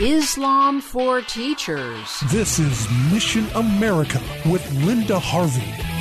Islam for Teachers. This is Mission America with Linda Harvey.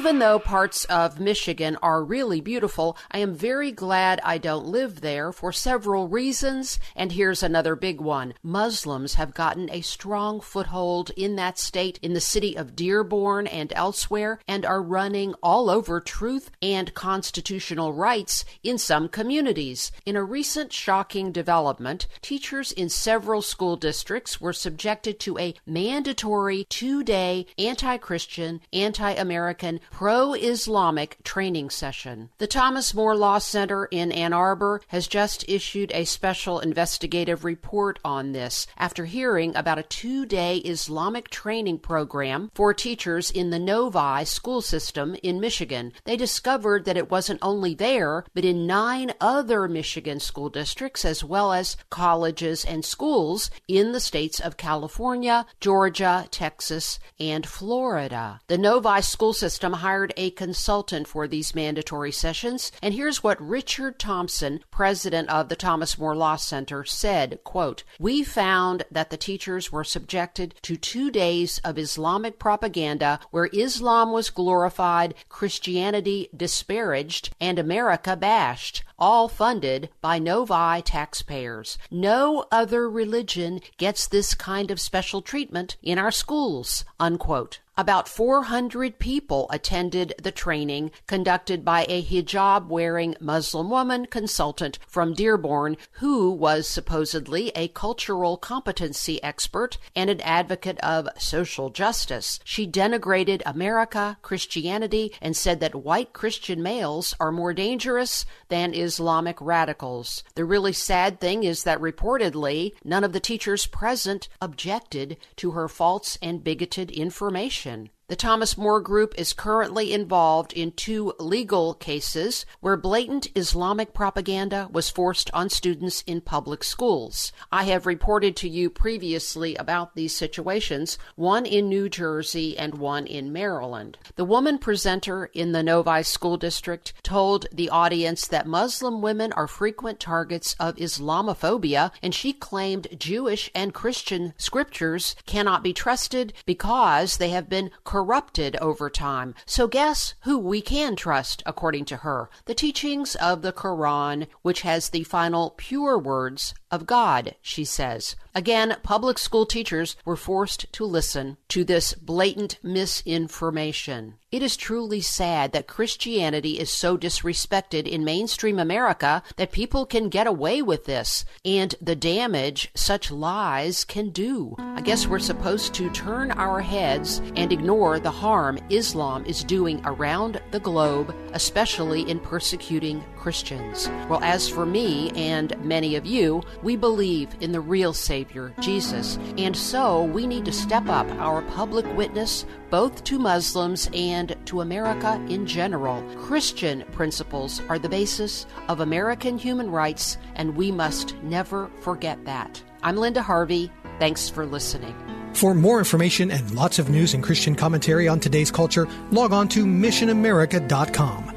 Even though parts of Michigan are really beautiful, I am very glad I don't live there for several reasons, and here's another big one. Muslims have gotten a strong foothold in that state, in the city of Dearborn and elsewhere, and are running all over truth and constitutional rights in some communities. In a recent shocking development, teachers in several school districts were subjected to a mandatory two day anti Christian, anti American pro Islamic training session. The Thomas More Law Center in Ann Arbor has just issued a special investigative report on this after hearing about a two day Islamic training program for teachers in the Novi school system in Michigan. They discovered that it wasn't only there, but in nine other Michigan school districts, as well as colleges and schools in the states of California, Georgia, Texas, and Florida. The Novi school system hired a consultant for these mandatory sessions, and here's what Richard Thompson, president of the Thomas More Law Center, said, quote, "We found that the teachers were subjected to 2 days of Islamic propaganda where Islam was glorified, Christianity disparaged, and America bashed." all funded by Novi taxpayers. No other religion gets this kind of special treatment in our schools. Unquote. About 400 people attended the training conducted by a hijab wearing Muslim woman consultant from Dearborn who was supposedly a cultural competency expert and an advocate of social justice. She denigrated America, Christianity, and said that white Christian males are more dangerous than Islamic radicals. The really sad thing is that reportedly none of the teachers present objected to her false and bigoted information action the Thomas More Group is currently involved in two legal cases where blatant Islamic propaganda was forced on students in public schools. I have reported to you previously about these situations, one in New Jersey and one in Maryland. The woman presenter in the Novi School District told the audience that Muslim women are frequent targets of Islamophobia, and she claimed Jewish and Christian scriptures cannot be trusted because they have been corrupted over time. So guess who we can trust, according to her? The teachings of the Quran, which has the final pure words of God, she says. Again, public school teachers were forced to listen to this blatant misinformation. It is truly sad that Christianity is so disrespected in mainstream America that people can get away with this and the damage such lies can do. I guess we're supposed to turn our heads and ignore the harm Islam is doing around the globe, especially in persecuting Christians. Well, as for me and many of you, we believe in the real Savior, Jesus, and so we need to step up our public witness both to Muslims and to America in general. Christian principles are the basis of American human rights, and we must never forget that. I'm Linda Harvey. Thanks for listening. For more information and lots of news and Christian commentary on today's culture, log on to missionamerica.com.